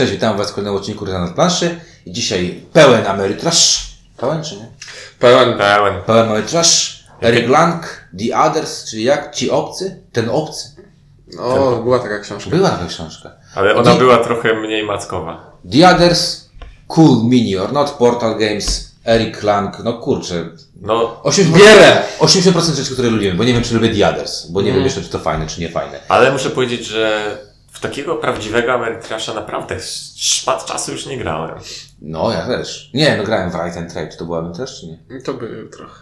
Cześć, witam Was w kolejnym odcinku Ryza na planszy. I dzisiaj pełen Ameritrash. Pełen czy nie? Pełen. Pełen. Pełen Ameritrash. Eric Lang, The Others, czyli jak? Ci obcy? Ten obcy? O, była taka książka. Była taka książka. Ale ona I- była trochę mniej mackowa. The Others, Cool Mini or Not, Portal Games, Eric Lang, no kurczę. No, 80%, Wiele. 80% rzeczy, które lubimy, bo nie wiem, czy lubię The Others, bo nie wiem jeszcze, czy to fajne, czy nie fajne. ale muszę powiedzieć, że w takiego prawdziwego Ameritrasza naprawdę szmat czasu już nie grałem. No, ja też. Nie, no grałem w Right and Trade, to była też, czy nie? To był trochę.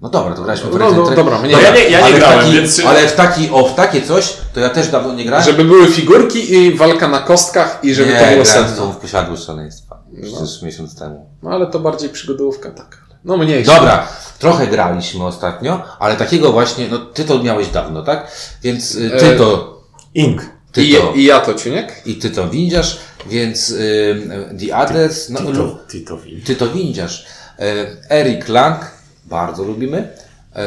No dobra, to graliśmy w No, no, Trade. dobra, mnie- No ja nie, ja nie ale w grałem, taki, więc... Ale w taki, o, w takie coś, to ja też dawno nie grałem. Żeby były figurki i walka na kostkach i żeby nie, to było senne. tą w posiadłość szaleństwa. Przecież miesiąc temu. No ale to bardziej przygodówka taka. No mniej. Dobra, trochę graliśmy ostatnio, ale takiego właśnie, no ty to miałeś dawno, tak? Więc y, ty E, to, Ink. Ty I, to, I ja to ciuniek? i ty to windziarz, więc y, The Others, no, Tito, lu- Titowi. ty to windziarz. E, Eric Lang, bardzo lubimy. E,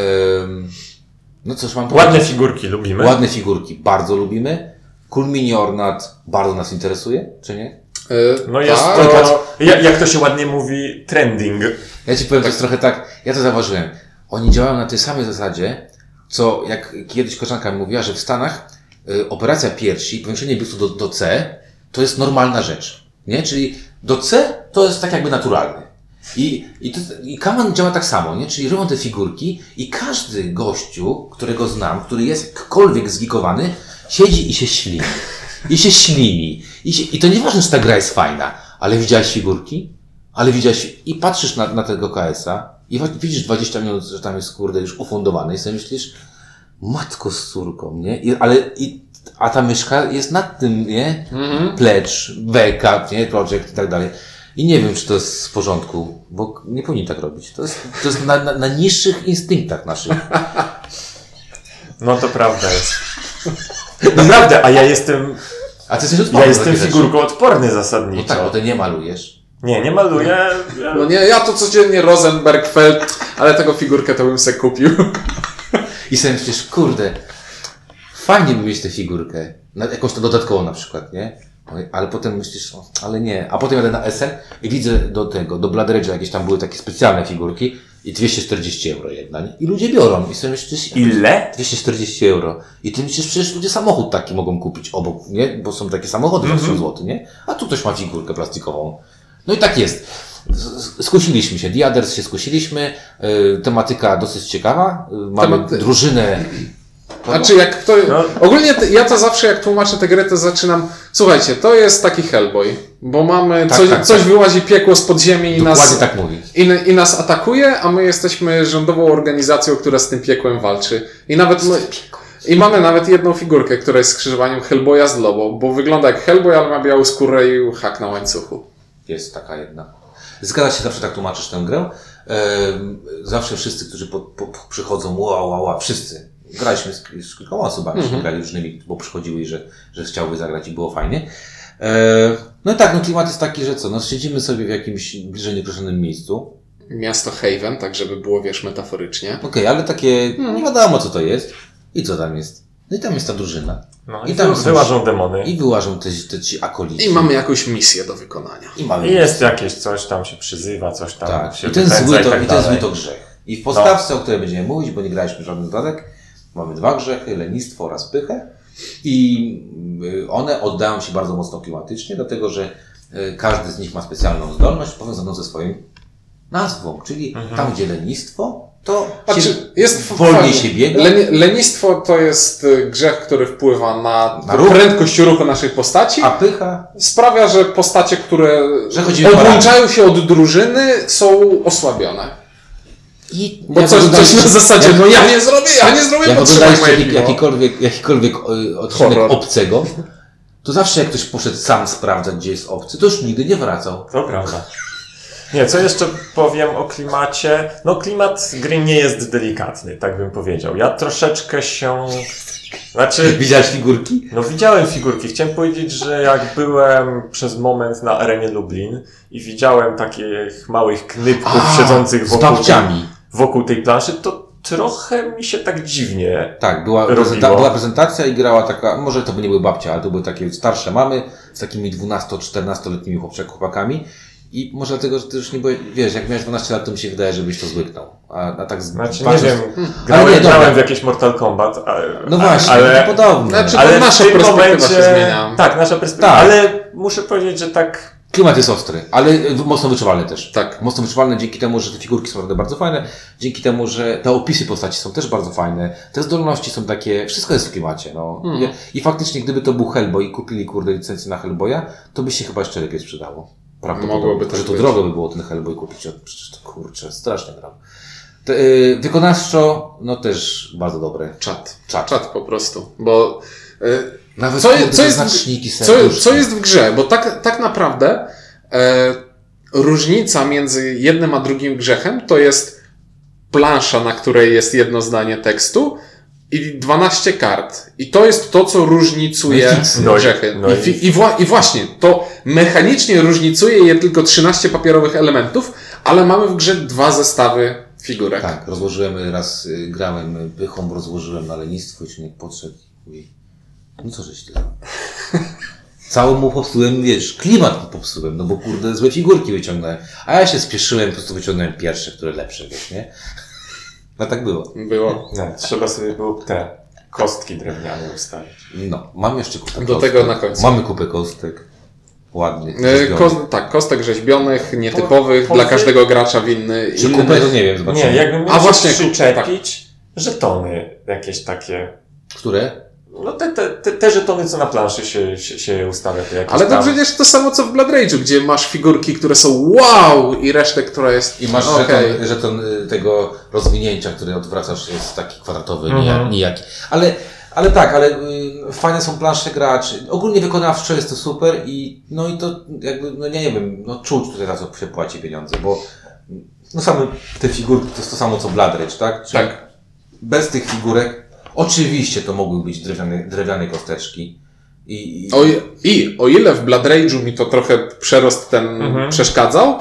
no cóż mam Ładne powiedzieć? figurki lubimy. Ładne figurki, bardzo lubimy. Cool Mini Ornat bardzo nas interesuje, czy nie? Yy, No jest tak. to, jak, jak to się ładnie mówi, trending. Ja ci powiem, to jest trochę tak, ja to zauważyłem. Oni działają na tej samej zasadzie, co jak kiedyś koleżanka mówiła, że w Stanach y, operacja piersi, powiększenie biustu do, do C, to jest normalna rzecz. Nie? Czyli do C to jest tak jakby naturalne. I, i, to, I Kaman działa tak samo, nie? Czyli robią te figurki i każdy gościu, którego znam, który jest jakkolwiek zgikowany, siedzi i się ślini. I się ślini. I, się, I to nieważne, czy ta gra jest fajna, ale widziałeś figurki? Ale widziałeś, i patrzysz na, na tego KS-a i widzisz 20 minut, że tam jest kurde już ufundowany i sobie myślisz, matko z córką, nie? I, ale, i, a ta myszka jest nad tym, nie? Pledge, backup, nie? Project i tak dalej. I nie wiem, czy to jest w porządku, bo nie powinni tak robić. To jest, to jest na, na, na niższych instynktach naszych. No to prawda jest. Naprawdę, a ja jestem, A ty jesteś ja odporny jestem takie rzeczy. figurką odporny No zasadniczo. tak, bo ty nie malujesz. Nie, nie maluję. Ja... No nie, ja to codziennie Rosenbergfeld, ale tego figurkę to bym se kupił. I sobie myślisz, kurde, fajnie by mieć tę figurkę, jakąś to dodatkową na przykład, nie? Ale potem myślisz, o, ale nie. A potem jadę na SN i widzę do tego, do Blood Rage'a jakieś tam były takie specjalne figurki i 240 euro jedna, nie? I ludzie biorą. I sobie myślisz, Ile? 240 euro. I ty myślisz, przecież ludzie samochód taki mogą kupić obok, nie? Bo są takie samochody za 1000 zł, nie? A tu ktoś ma figurkę plastikową. No i tak jest. Skusiliśmy się, Diaders się skusiliśmy, yy, tematyka dosyć ciekawa, yy, mamy Tematy- drużynę. Znaczy jak to... No. Ogólnie ja to zawsze jak tłumaczę tę grę, to zaczynam... Słuchajcie, to jest taki Hellboy, bo mamy... Tak, coś, tak, coś tak. wyłazi piekło z podziemi i Dokładnie nas... tak mówi. I, i nas atakuje, a my jesteśmy rządową organizacją, która z tym piekłem walczy. I nawet my, I mamy nawet jedną figurkę, która jest skrzyżowaniem Hellboya z Lobą, bo wygląda jak Hellboy, ale ma białą skórę i hak na łańcuchu. Jest taka jedna. Zgadza się, zawsze tak tłumaczysz tę grę. Ehm, Zawsze wszyscy, którzy po, po, przychodzą, wow, wow, wow, wszyscy. Graliśmy z, z kilkoma osobami, mm grali różnymi, bo przychodziły i że, że chciałyby zagrać i było fajnie. Ehm, No i tak, no klimat jest taki, że co, no siedzimy sobie w jakimś bliżej nieokreślonym miejscu. Miasto Haven, tak żeby było, wiesz, metaforycznie. Okej, ale takie, nie wiadomo co to jest. I co tam jest? No i tam jest ta drużyna. No I i tam są- wyłażą demony. I wyłażą te, te ci akolici. I mamy jakąś misję do wykonania. I mamy I jest jakieś coś tam się przyzywa, coś tam Tak, się i ten zły i to, tak i ten zły to grzech. I w podstawce, o której będziemy mówić, bo nie graliśmy żaden dodatek, mamy dwa grzechy, lenistwo oraz pychę. I y, one oddają się bardzo mocno klimatycznie, dlatego że y, każdy z nich ma specjalną zdolność powiązaną ze swoim nazwą. Czyli tam, gdzie lenistwo, to się Znaczy, jest wolniej się biega. Leni- lenistwo to jest y, grzech, który wpływa na, Na ruch. prędkość ruchu naszej postaci. A pycha Sprawia, że postacie, które Że odłączają się od drużyny, są osłabione. i Bo jak coś, coś na zasadzie, jak- no ja nie zrobię, ja nie zrobię, Jak potrzymaj oglądaliście moje jaki, piwo. jakikolwiek, jakikolwiek y, odcinek Horror. obcego, to zawsze jak ktoś poszedł sam sprawdzać, gdzie jest obcy, to już nigdy nie wracał. To prawda. Nie, co jeszcze powiem o klimacie? No klimat gry nie jest delikatny, tak bym powiedział. Ja troszeczkę się... Znaczy, Widziałeś figurki? no widziałem figurki. Chciałem powiedzieć, że jak byłem przez moment na arenie Lublin i widziałem takich małych knypków siedzących z wokół, wokół tej planszy, to trochę mi się tak dziwnie. Tak, była, prezenta- była prezentacja i grała taka, może to by nie były babcia, ale to były takie starsze mamy z takimi 12-14-letnimi chłopczak- chłopakami. I może dlatego, że ty już nie byłeś, wiesz, jak miałeś 12 lat, to mi się wydaje, żebyś to zwyknął. A, a tak z Znaczy, nie wiem, grałem, nie, grałem w jakieś Mortal Kombat, ale, No właśnie, ale, to podobne. Znaczy, ale nasza perspektywa momencie, się zmienia. Tak, nasza perspektywa, Tak. ale muszę powiedzieć, że tak Klimat jest ostry, ale mocno wyczuwalny też. Tak. Mocno wyczuwalny dzięki temu, że te figurki są naprawdę bardzo fajne, dzięki temu, że te opisy postaci są też bardzo fajne, te zdolności są takie, wszystko jest w klimacie, no. Mhm. I, I faktycznie, gdyby to był Hellboy i kupili, kurde, licencję na Hellboya, to by się chyba jeszcze lepiej sprzedało. Prawdopodobnie. Mogłoby tak Że to być. drogo by było ten Hellboy kupić, przecież to kurczę, strasznie gram. Te, y, wykonawczo, no też bardzo dobre. Czat. Czat. Czat po prostu. Bo y, Nawet Co, co, jest, znaczniki, co, co jest w grze? Bo tak, tak naprawdę e, różnica między jednym a drugim grzechem to jest plansza, na której jest jedno zdanie tekstu i 12 kart. I to jest to, co różnicuje No fiksy. No i- grzechy. no I, wła, I właśnie, to mechanicznie różnicuje je tylko 13 papierowych elementów, ale mamy w grze dwa zestawy figurek. Tak, rozłożyłem raz, y, grałem pychą, rozłożyłem na lenistwo i człowiek podszedł i no co żeś ty? Cały mu popsułem, wiesz, klimat mu popsułem, no bo kurde, złe figurki wyciągnąłem. A ja się spieszyłem, po prostu wyciągnąłem pierwsze, które lepsze, wiesz, nie? No tak było. Było. nie, trzeba sobie było te kostki drewniane ustawić. No, mam jeszcze kupę Do kostek. tego na końcu. Mamy kupę kostek. Ładnych. E. Ko, tak, kostek rzeźbionych, nietypowych, Po- dla każdego gracza winny. Czy inny. kupę, to nie wiem, zobaczymy. Nie, jakbym miał A się właśnie, przyczepić, żetony jakieś takie. Które? No te, te, te, te żetony, co na planszy się, się, się ustawia. To jakieś Ale to tam... przecież to samo co w Blood Rage'u, gdzie masz figurki, które są wow i resztę, która jest I masz okej. żeton, żeton y, tego rozwinięcia, który odwracasz, jest taki kwadratowy, Mhm. nijak, nijaki. Ale, ale tak, ale y, fajne są plansze graczy. Ogólnie wykonawczo jest to super i no i to jakby, no nie, nie wiem, no czuć tutaj za co się płaci pieniądze, bo no same te figurki to jest to samo co Blood Rage, tak? Czyli Tak. Bez tych figurek, oczywiście to mogły być drewniane, drewniane kosteczki. I, i, O, I o ile w Blood Rage'u mi to trochę przerost ten Mhm. przeszkadzał,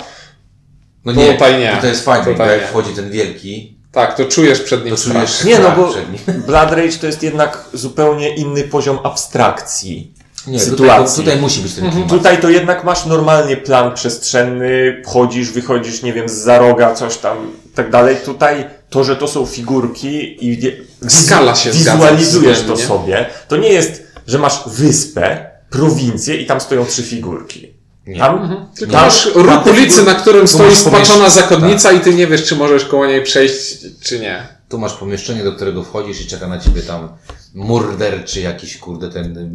no tutaj nie. To jest fajne, Tutaj bo jak nie. wchodzi ten wielki, tak, to czujesz przed nim to strach. czujesz Nie, no bo-. Blood Rage to jest jednak zupełnie inny poziom abstrakcji. Nie, tutaj, sytuacji. tutaj musi być ten klimat. Tutaj to jednak masz normalnie plan przestrzenny, wchodzisz, wychodzisz, nie wiem, z za roga, coś tam, i tak dalej. Tutaj to, że to są figurki i Skala się zgadza wizualizujesz to sobie, to nie jest, że masz wyspę, prowincję i tam stoją trzy figurki. Nie. Tam, Tylko tam, masz tam róg te ulicy, na którym stoi spaczona zakonnica i ty nie wiesz, czy możesz koło niej przejść, czy nie. Tu masz pomieszczenie, do którego wchodzisz i czeka na ciebie tam murder, czy jakiś kurde ten...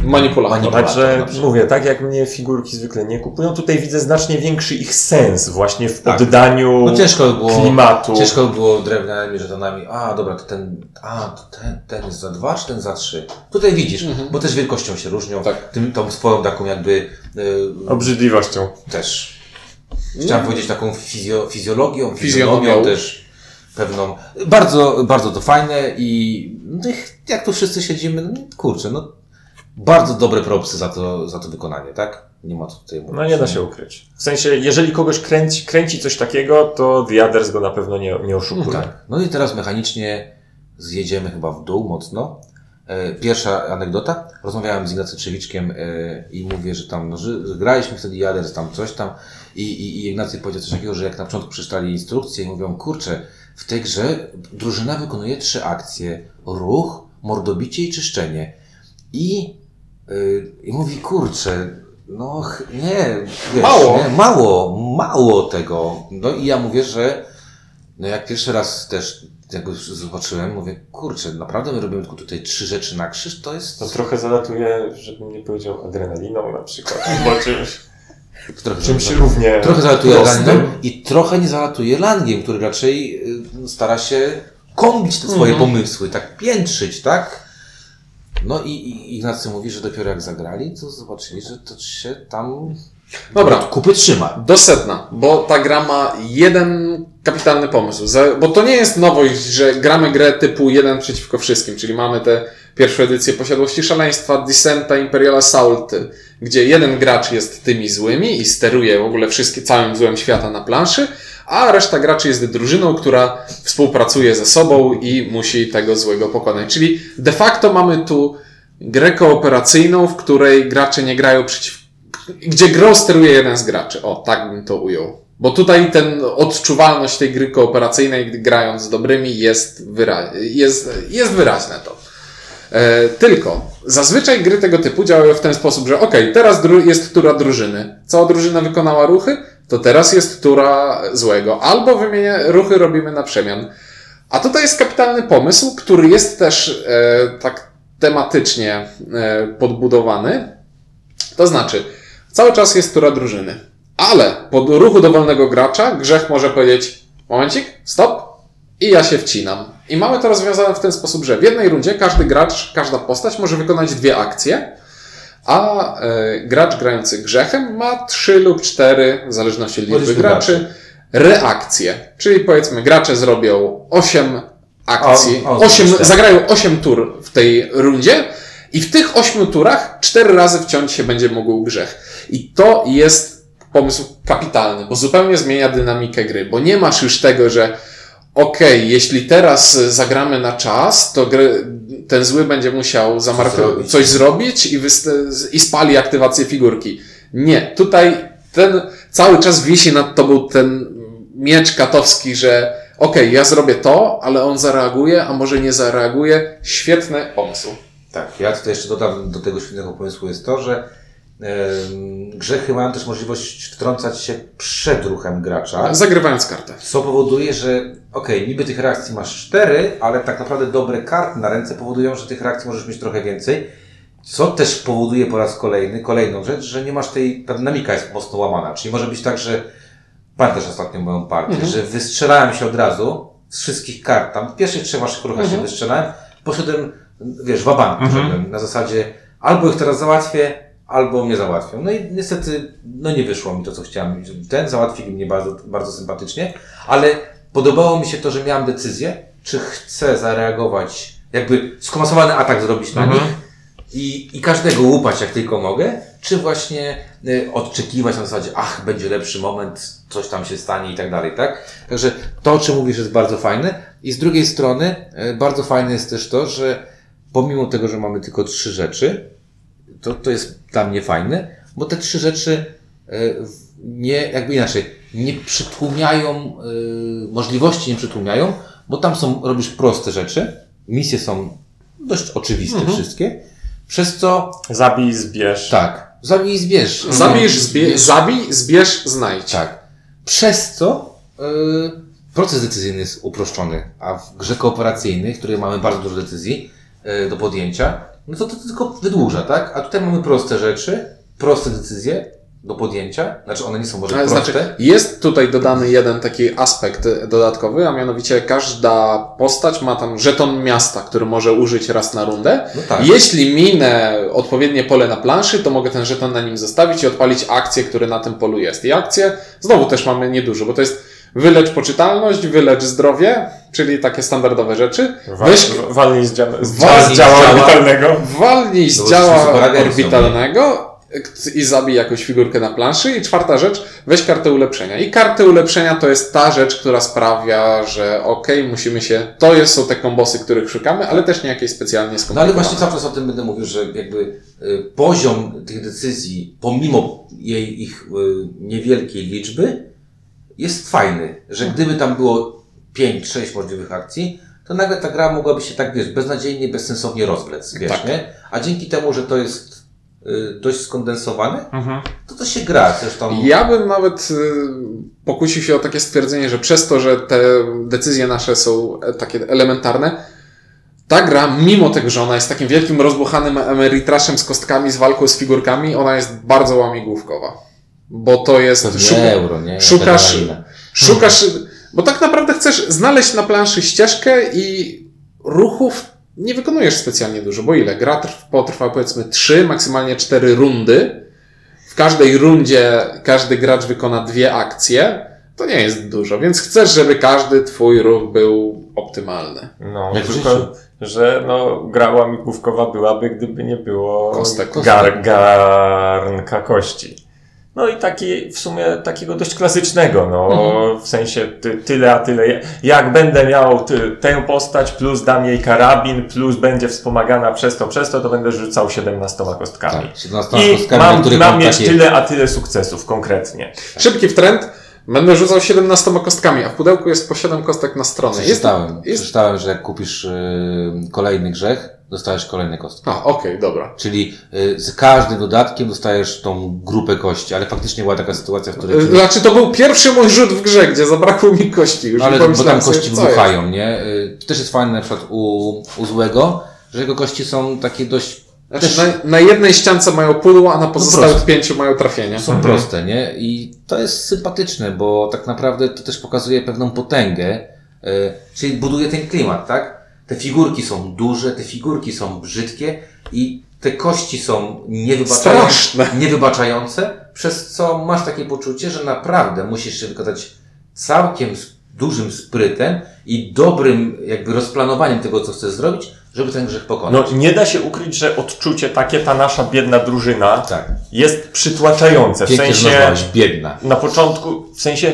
mm, Manipulator. Także na przykład. mówię, tak jak mnie figurki zwykle nie kupują, tutaj widzę znacznie większy ich sens właśnie w Tak. oddaniu No ciężko by było, klimatu. ciężko by było drewnianymi żetonami. A, dobra, to ten, a, to ten, ten jest za dwa, czy ten za trzy. Tutaj widzisz, bo też wielkością się różnią. Tak. Tym, tą swoją taką jakby, e, Obrzydliwością. też. Chciałem powiedzieć taką fizjo, fizjologią, Fizjonomią. też pewną. Bardzo, bardzo to fajne i no, i jak tu wszyscy siedzimy, no kurczę, no bardzo dobre propsy za to, za to wykonanie, tak? Nie ma co tutaj mówić. No nie da się ukryć. W sensie, jeżeli kogoś kręci, kręci coś takiego, to The Others go na pewno nie, nie oszukuje. Tak. No i teraz mechanicznie zjedziemy chyba w dół mocno. E, Pierwsza anegdota. Rozmawiałem z Ignacym Trzewiczkiem e, i mówię, że tam, no, że graliśmy wtedy Jaders, tam coś tam i, i, i Ignacy powiedział coś takiego, że jak na początku przeczytali instrukcję i mówią, kurczę, w tej grze drużyna wykonuje trzy akcje. Ruch, mordobicie i czyszczenie. I, i mówi, kurczę, no nie, wiesz, Mało. Nie, mało, mało tego. No i ja mówię, że no jak pierwszy raz też tego zobaczyłem, mówię, kurczę, naprawdę my robimy tylko tutaj trzy rzeczy na krzyż, to jest To trochę zalatuje, żebym nie powiedział adrenaliną na przykład, albo czymś, trochę, czymś równie trochę zalatuje prostym. langiem i trochę nie zalatuje langiem, który raczej y, stara się kombić te swoje Mhm. pomysły, tak piętrzyć, tak? No i, i Ignacy mówi, że dopiero jak zagrali, to zobaczyli, że to się tam Dobra. kupy trzyma. Do sedna, bo ta gra ma jeden kapitalny pomysł. Bo to nie jest nowość, że gramy grę typu jeden przeciwko wszystkim, czyli mamy tę pierwszą edycję Posiadłości Szaleństwa, Descenta, Imperial Assault, gdzie jeden gracz jest tymi złymi i steruje w ogóle wszystkie, całym złem świata na planszy, a reszta graczy jest drużyną, która współpracuje ze sobą i musi tego złego pokonać. Czyli de facto mamy tu grę kooperacyjną, w której gracze nie grają przeciw... gdzie grą steruje jeden z graczy. O, tak bym to ujął. Bo tutaj ten odczuwalność tej gry kooperacyjnej, grając z dobrymi, jest, wyra... jest, jest wyraźne to. E, tylko zazwyczaj gry tego typu działają w ten sposób, że ok, teraz dru- jest tura drużyny. Cała drużyna wykonała ruchy, to teraz jest tura złego. Albo wymienia, ruchy robimy na przemian. A tutaj jest kapitalny pomysł, który jest też e, tak tematycznie e, podbudowany. To znaczy, cały czas jest tura drużyny. Ale po ruchu dowolnego gracza grzech może powiedzieć: Momencik, stop, i ja się wcinam. I mamy to rozwiązane w ten sposób, że w jednej rundzie każdy gracz, każda postać może wykonać dwie akcje, a e, gracz grający grzechem ma trzy lub cztery, w zależności od liczby graczy, reakcje. Czyli powiedzmy, gracze zrobią osiem akcji, O, o, osiem, zagrają osiem tur w tej rundzie i w tych ośmiu turach cztery razy wciąć się będzie mógł grzech. I to jest pomysł kapitalny, bo zupełnie zmienia dynamikę gry, bo nie masz już tego, że okej, jeśli teraz zagramy na czas, to ten zły będzie musiał coś zrobić i, i spali aktywację figurki. Nie, tutaj ten cały czas wisi nad tobą ten miecz katowski, że okej, ja zrobię to, ale on zareaguje, a może nie zareaguje. Świetny pomysł. Tak, ja tutaj jeszcze dodam do tego świetnego pomysłu jest to, że grzechy mają też możliwość wtrącać się przed ruchem gracza, Zagrywając kartę. co powoduje, że okej, niby tych reakcji masz cztery, ale tak naprawdę dobre karty na ręce powodują, że tych reakcji możesz mieć trochę więcej, co też powoduje po raz kolejny, kolejną rzecz, że nie masz tej, ta dynamika jest mocno łamana, czyli może być tak, że pamiętasz ostatnio moją partię, że wystrzelałem się od razu z wszystkich kart, tam w pierwszych trzech waszych ruchach się wystrzelałem, poszedłem, wiesz, wabank poszedłem, na zasadzie albo ich teraz załatwię, albo mnie załatwią. No i niestety, no nie wyszło mi to, co chciałem. Ten załatwili mnie bardzo, bardzo sympatycznie, ale podobało mi się to, że miałem decyzję, czy chcę zareagować, jakby skomasowany atak zrobić na nich i, i każdego łupać jak tylko mogę, czy właśnie y, odczekiwać na zasadzie, ach, będzie lepszy moment, coś tam się stanie i tak dalej, tak? Także to, o czym mówisz, jest bardzo fajne. I z drugiej strony, y, bardzo fajne jest też to, że pomimo tego, że mamy tylko trzy rzeczy, to, to jest dla mnie fajne, bo te trzy rzeczy w- nie, jakby inaczej, nie przytłumiają, y, możliwości nie przytłumiają, bo tam są, robisz proste rzeczy, misje są dość oczywiste wszystkie, przez co, Zabij, zbierz. tak, zabij zbierz. Zabijesz, zbie- zabij, zbierz, znajdź. Tak. Przez co y, proces decyzyjny jest uproszczony, a w grze kooperacyjnej, w której mamy bardzo dużo decyzji y, do podjęcia, no to to tylko wydłuża, tak? A tutaj mamy proste rzeczy, proste decyzje do podjęcia, znaczy one nie są może proste. Znaczy, jest tutaj dodany jeden taki aspekt dodatkowy, a mianowicie każda postać ma tam żeton miasta, który może użyć raz na rundę. No tak. Jeśli minę odpowiednie pole na planszy, to mogę ten żeton na nim zostawić i odpalić akcję, które na tym polu jest. I akcję znowu też mamy niedużo, bo to jest wylecz poczytalność, wylecz zdrowie, czyli takie standardowe rzeczy. Wa- Weź, Walnij z, dzia- z, Walnij z działa orbitalnego. walnij z To działa orbitalnego i zabij jakąś figurkę na planszy. I czwarta rzecz, weź kartę ulepszenia. I kartę ulepszenia to jest ta rzecz, która sprawia, że okej, musimy się, to jest, są te kombosy, których szukamy, ale też nie jakieś specjalnie No ale skomplikowane. właśnie cały czas o tym będę mówił, że jakby y, poziom tych decyzji, pomimo jej ich y, niewielkiej liczby, jest fajny. Że gdyby tam było 5-6 możliwych akcji, to nagle ta gra mogłaby się tak, wiesz, beznadziejnie, bezsensownie rozwlec, wiesz, Tak. nie? A dzięki temu, że to jest y, dość skondensowane, to to się gra. Zresztą Ja bym nawet y, pokusił się o takie stwierdzenie, że przez to, że te decyzje nasze są e, takie elementarne, ta gra, mimo tego, że ona jest takim wielkim, rozbuchanym emerytraszem z kostkami, z walką z figurkami, ona jest bardzo łamigłówkowa. Bo to jest... pewnie szuka- euro, nie? szukasz-. Szukasz, bo tak naprawdę chcesz znaleźć na planszy ścieżkę i ruchów nie wykonujesz specjalnie dużo, bo ile? Gra trw, potrwa powiedzmy 3, maksymalnie 4 rundy. W każdej rundzie każdy gracz wykona dwie akcje. To nie jest dużo, więc chcesz, żeby każdy twój ruch był optymalny. No, Jak tylko, życiu. że no, gra łamigłówkowa byłaby, gdyby nie było Kostek. gar, garnka kości. No i taki w sumie takiego dość klasycznego, no Mhm. w sensie ty, tyle a tyle. Jak będę miał ty, tę postać, plus dam jej karabin, plus będzie wspomagana przez to, przez to, to będę rzucał 17 kostkami. Tak, 17 I kostkami, mam, mam mieć tyle a tyle sukcesów konkretnie. Szybki w trend. Będę rzucał 17 kostkami, a w pudełku jest po 7 kostek na stronę. Przeczytałem, jest... przeczytałem, że jak kupisz y, kolejny grzech, dostajesz kolejne kostki. A, okej, dobra. Czyli y, z każdym dodatkiem dostajesz tą grupę kości, ale faktycznie była taka sytuacja, w której... Y, Znaczy, to był pierwszy mój rzut w grze, gdzie zabrakło mi kości. Już No, ale bo tam kości wybuchają, nie? Y, To też jest fajne na przykład u, u złego, że jego kości są takie dość... Znaczy, też na, na jednej ściance mają pudło, a na pozostałych proste. pięciu mają trafienie. są proste, nie? I to jest sympatyczne, bo tak naprawdę to też pokazuje pewną potęgę, y, czyli buduje ten klimat, tak? Te figurki są duże, te figurki są brzydkie i te kości są niewybaczające, niewybaczające, przez co masz takie poczucie, że naprawdę musisz się wykazać całkiem dużym sprytem i dobrym jakby rozplanowaniem tego, co chcesz zrobić, żeby ten grzech No pokonać. nie da się ukryć, że odczucie takie, ta nasza biedna drużyna tak. jest przytłaczające. W Pięknie, sensie biedna. na początku, w sensie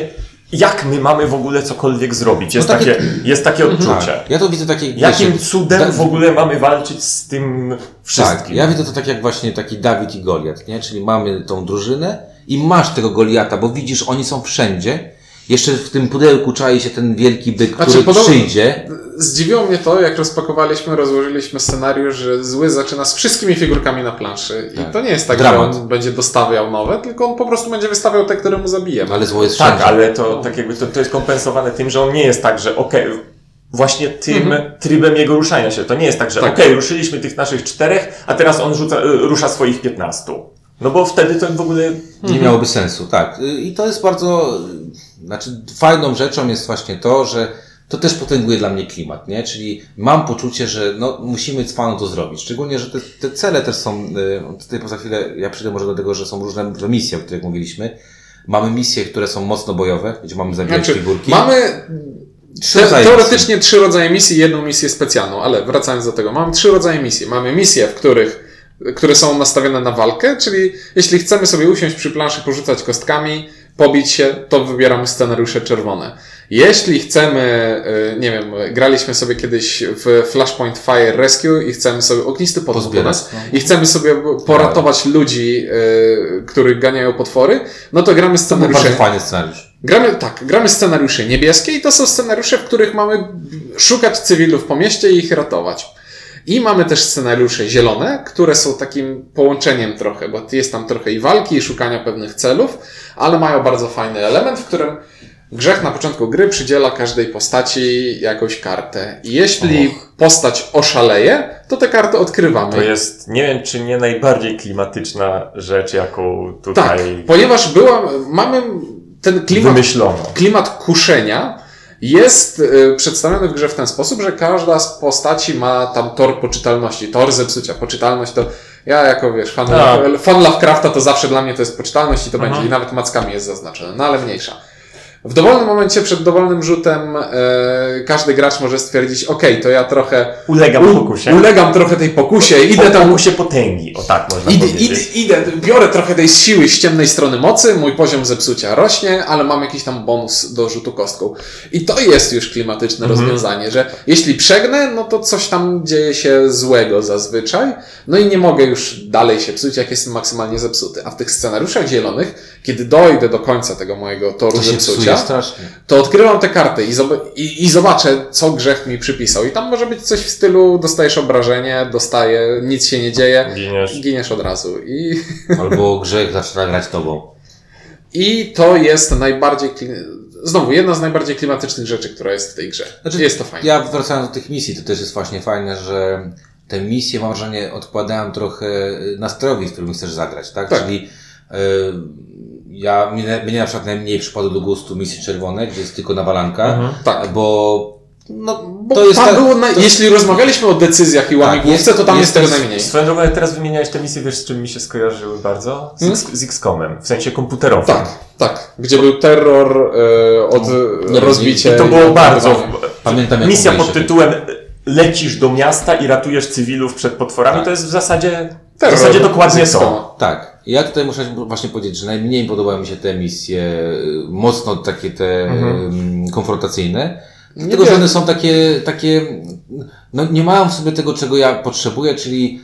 jak my mamy w ogóle cokolwiek zrobić? Jest, No takie- takie, jest takie odczucie. Tak. Ja to widzę takie... Jakim wiecie, cudem da- w ogóle mamy walczyć z tym wszystkim? Tak, ja widzę to tak jak właśnie taki Dawid i Goliat, nie? Czyli mamy tą drużynę i masz tego Goliata, bo widzisz, oni są wszędzie. Jeszcze w tym pudełku czai się ten wielki byk, Znaczy, który podobno- przyjdzie. Zdziwiło mnie to, jak rozpakowaliśmy, rozłożyliśmy scenariusz, że zły zaczyna z wszystkimi figurkami na planszy. I Tak. to nie jest tak, Dramat. że on będzie dostawiał nowe, tylko on po prostu będzie wystawiał te, które mu zabijemy. Ale zło jest Tak, wszędzie. ale to tak jakby to, to jest kompensowane tym, że on nie jest tak, że okej, właśnie tym trybem jego ruszania się. To nie jest tak, że Tak. okej, ruszyliśmy tych naszych czterech, a teraz on rzuca, y, rusza swoich piętnastu. No bo wtedy to w ogóle Nie miałoby sensu, tak. Y, I to jest bardzo, znaczy fajną rzeczą jest właśnie to, że to też potęguje dla mnie klimat, nie? Czyli mam poczucie, że no, musimy cwano to zrobić. Szczególnie, że te, te cele też są, y, tutaj poza chwilę, ja przyjdę może do tego, że są różne misje, o których mówiliśmy. Mamy misje, które są mocno bojowe, gdzie mamy zabijać Znaczy, figurki. mamy Trzy te, teoretycznie trzy rodzaje misji jedną misję specjalną, ale wracając do tego, mamy trzy rodzaje misji. Mamy misje, w których które są nastawione na walkę, czyli jeśli chcemy sobie usiąść przy planszy, porzucać kostkami, pobić się, to wybieramy scenariusze czerwone. Jeśli chcemy, y, nie wiem, graliśmy sobie kiedyś w Flashpoint Fire Rescue i chcemy sobie ognisty potwór nas, no. i chcemy sobie poratować ludzi, y, których ganiają potwory, no to gramy To scenariusze bardzo fajny scenariusz. Gramy, tak, gramy scenariusze niebieskie i to są scenariusze, w których mamy szukać cywilów po mieście i ich ratować. I mamy też scenariusze zielone, które są takim połączeniem trochę, bo jest tam trochę i walki, i szukania pewnych celów, ale mają bardzo fajny element, w którym grzech na początku gry przydziela każdej postaci jakąś kartę. I jeśli postać oszaleje, to te karty odkrywamy. to jest, nie wiem czy nie najbardziej klimatyczna rzecz, jaką tak, tutaj ponieważ była, mamy ten klimat wymyślono. klimat kuszenia jest y, przedstawiony w grze w ten sposób, że każda z postaci ma tam tor poczytalności, tor zepsucia. Poczytalność to ja jako wiesz, fan, Tak. fan Lovecrafta to zawsze dla mnie to jest poczytalność i to Aha. będzie i nawet mackami jest zaznaczone, no ale mniejsza. W dowolnym momencie, przed dowolnym rzutem, e, każdy gracz może stwierdzić, ok, to ja trochę Ulegam u- pokusie. ulegam trochę tej pokusie, idę tam pokusie potęgi, o tak można Idę, powiedzieć. idę, idę, biorę trochę tej siły z ciemnej strony mocy, mój poziom zepsucia rośnie, ale mam jakiś tam bonus do rzutu kostką. I to jest już klimatyczne Mhm. rozwiązanie, że jeśli przegnę, no to coś tam dzieje się złego zazwyczaj, no i nie mogę już dalej się psuć, jak jestem maksymalnie zepsuty. A w tych scenariuszach zielonych, kiedy dojdę do końca tego mojego toru To zepsucia, psuje strasznie. to odkrywam te karty i, zob- i, i zobaczę, co grzech mi przypisał. I tam może być coś w stylu, dostajesz obrażenie, dostaję, nic się nie dzieje, Giniesz. giniesz od razu. I, Albo grzech zaczyna grać tobą. i to jest najbardziej, kli- znowu, jedna z najbardziej klimatycznych rzeczy, która jest w tej grze. Znaczy, jest to fajne. Ja wracając do tych misji, to też jest właśnie fajne, że te misje, mam wrażenie, odkładają trochę nastrojowi, z którym chcesz zagrać, tak? Tak. Czyli y, ja, mnie, mnie na przykład najmniej przypadło do gustu misje czerwone, gdzie jest tylko nawalanka, Mhm. Tak. bo no, Bo to jest tam ta- było na, to- jeśli rozmawialiśmy o decyzjach i łamigłówce, jest- to tam jest, jest tego najmniej. Swoją drogą, jak teraz wymieniałeś te misje, wiesz z czym mi się skojarzyły bardzo? Z, Hmm? Z X-Comem, w sensie komputerowym. Tak, tak. Gdzie był terror e, od nie, rozbicia. I to było bardzo... Pamiętam, Misja pod tytułem lecisz do miasta i ratujesz cywilów przed potworami, Tak. to jest w zasadzie, w zasadzie dokładnie to. Tak. Ja tutaj muszę właśnie powiedzieć, że najmniej podobały mi się te misje, y, mocno takie te mhm. konfrontacyjne. Dlatego, że one są takie, takie, no nie mają w sobie tego, czego ja potrzebuję, czyli